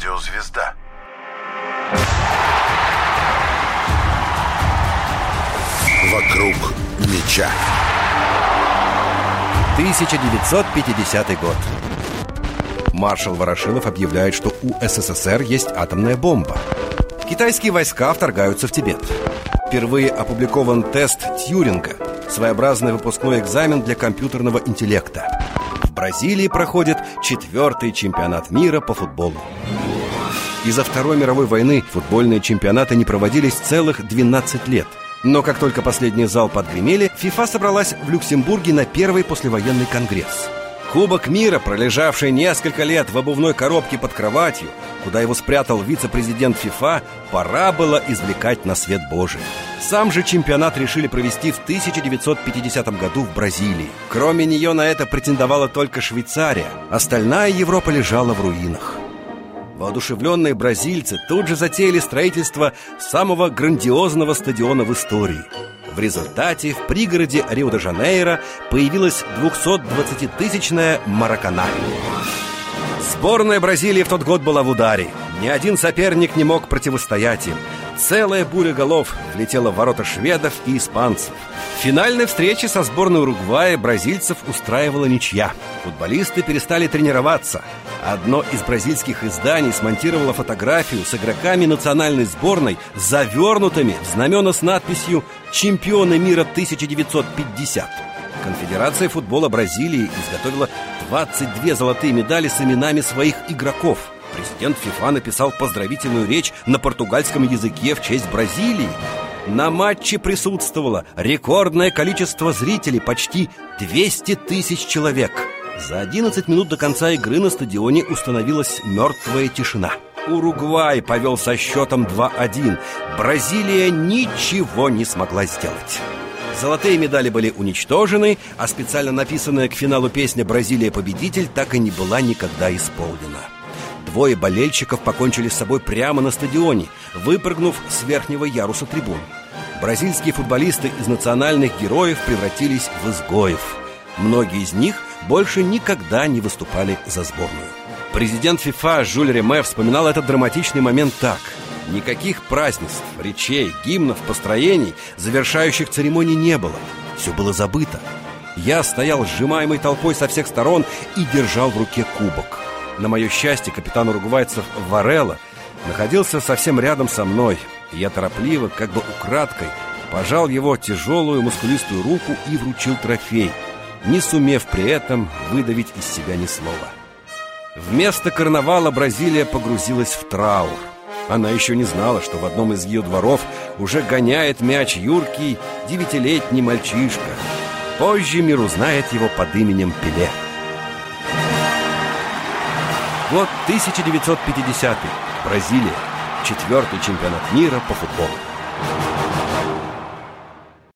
радиозвезда. Вокруг меча. 1950 год. Маршал Ворошилов объявляет, что у СССР есть атомная бомба. Китайские войска вторгаются в Тибет. Впервые опубликован тест Тьюринга, своеобразный выпускной экзамен для компьютерного интеллекта. В Бразилии проходит четвертый чемпионат мира по футболу. Из-за Второй мировой войны футбольные чемпионаты не проводились целых 12 лет. Но как только последний зал подгремели, ФИФА собралась в Люксембурге на первый послевоенный конгресс. Кубок мира, пролежавший несколько лет в обувной коробке под кроватью, куда его спрятал вице-президент ФИФА, пора было извлекать на свет Божий. Сам же чемпионат решили провести в 1950 году в Бразилии. Кроме нее на это претендовала только Швейцария. Остальная Европа лежала в руинах. Воодушевленные бразильцы тут же затеяли строительство самого грандиозного стадиона в истории. В результате в пригороде Рио-де-Жанейро появилась 220-тысячная Маракана. Сборная Бразилии в тот год была в ударе. Ни один соперник не мог противостоять им. Целая буря голов влетела в ворота шведов и испанцев. В финальной встрече со сборной Уругвая бразильцев устраивала ничья. Футболисты перестали тренироваться. Одно из бразильских изданий смонтировало фотографию с игроками национальной сборной, завернутыми в знамена с надписью «Чемпионы мира 1950». Конфедерация футбола Бразилии изготовила 22 золотые медали с именами своих игроков. Президент ФИФА написал поздравительную речь на португальском языке в честь Бразилии. На матче присутствовало рекордное количество зрителей, почти 200 тысяч человек. За 11 минут до конца игры на стадионе установилась мертвая тишина. Уругвай повел со счетом 2-1. Бразилия ничего не смогла сделать. Золотые медали были уничтожены, а специально написанная к финалу песня «Бразилия победитель» так и не была никогда исполнена. Двое болельщиков покончили с собой прямо на стадионе, выпрыгнув с верхнего яруса трибун. Бразильские футболисты из национальных героев превратились в изгоев. Многие из них больше никогда не выступали за сборную. Президент ФИФА Жюль Реме вспоминал этот драматичный момент так – Никаких празднеств, речей, гимнов, построений, завершающих церемоний не было. Все было забыто. Я стоял сжимаемой толпой со всех сторон и держал в руке кубок. На мое счастье, капитан уругвайцев Варелла находился совсем рядом со мной. Я торопливо, как бы украдкой, пожал его тяжелую мускулистую руку и вручил трофей, не сумев при этом выдавить из себя ни слова. Вместо карнавала Бразилия погрузилась в траур. Она еще не знала, что в одном из ее дворов уже гоняет мяч юркий девятилетний мальчишка. Позже мир узнает его под именем Пеле. Год 1950 Бразилия. Четвертый чемпионат мира по футболу.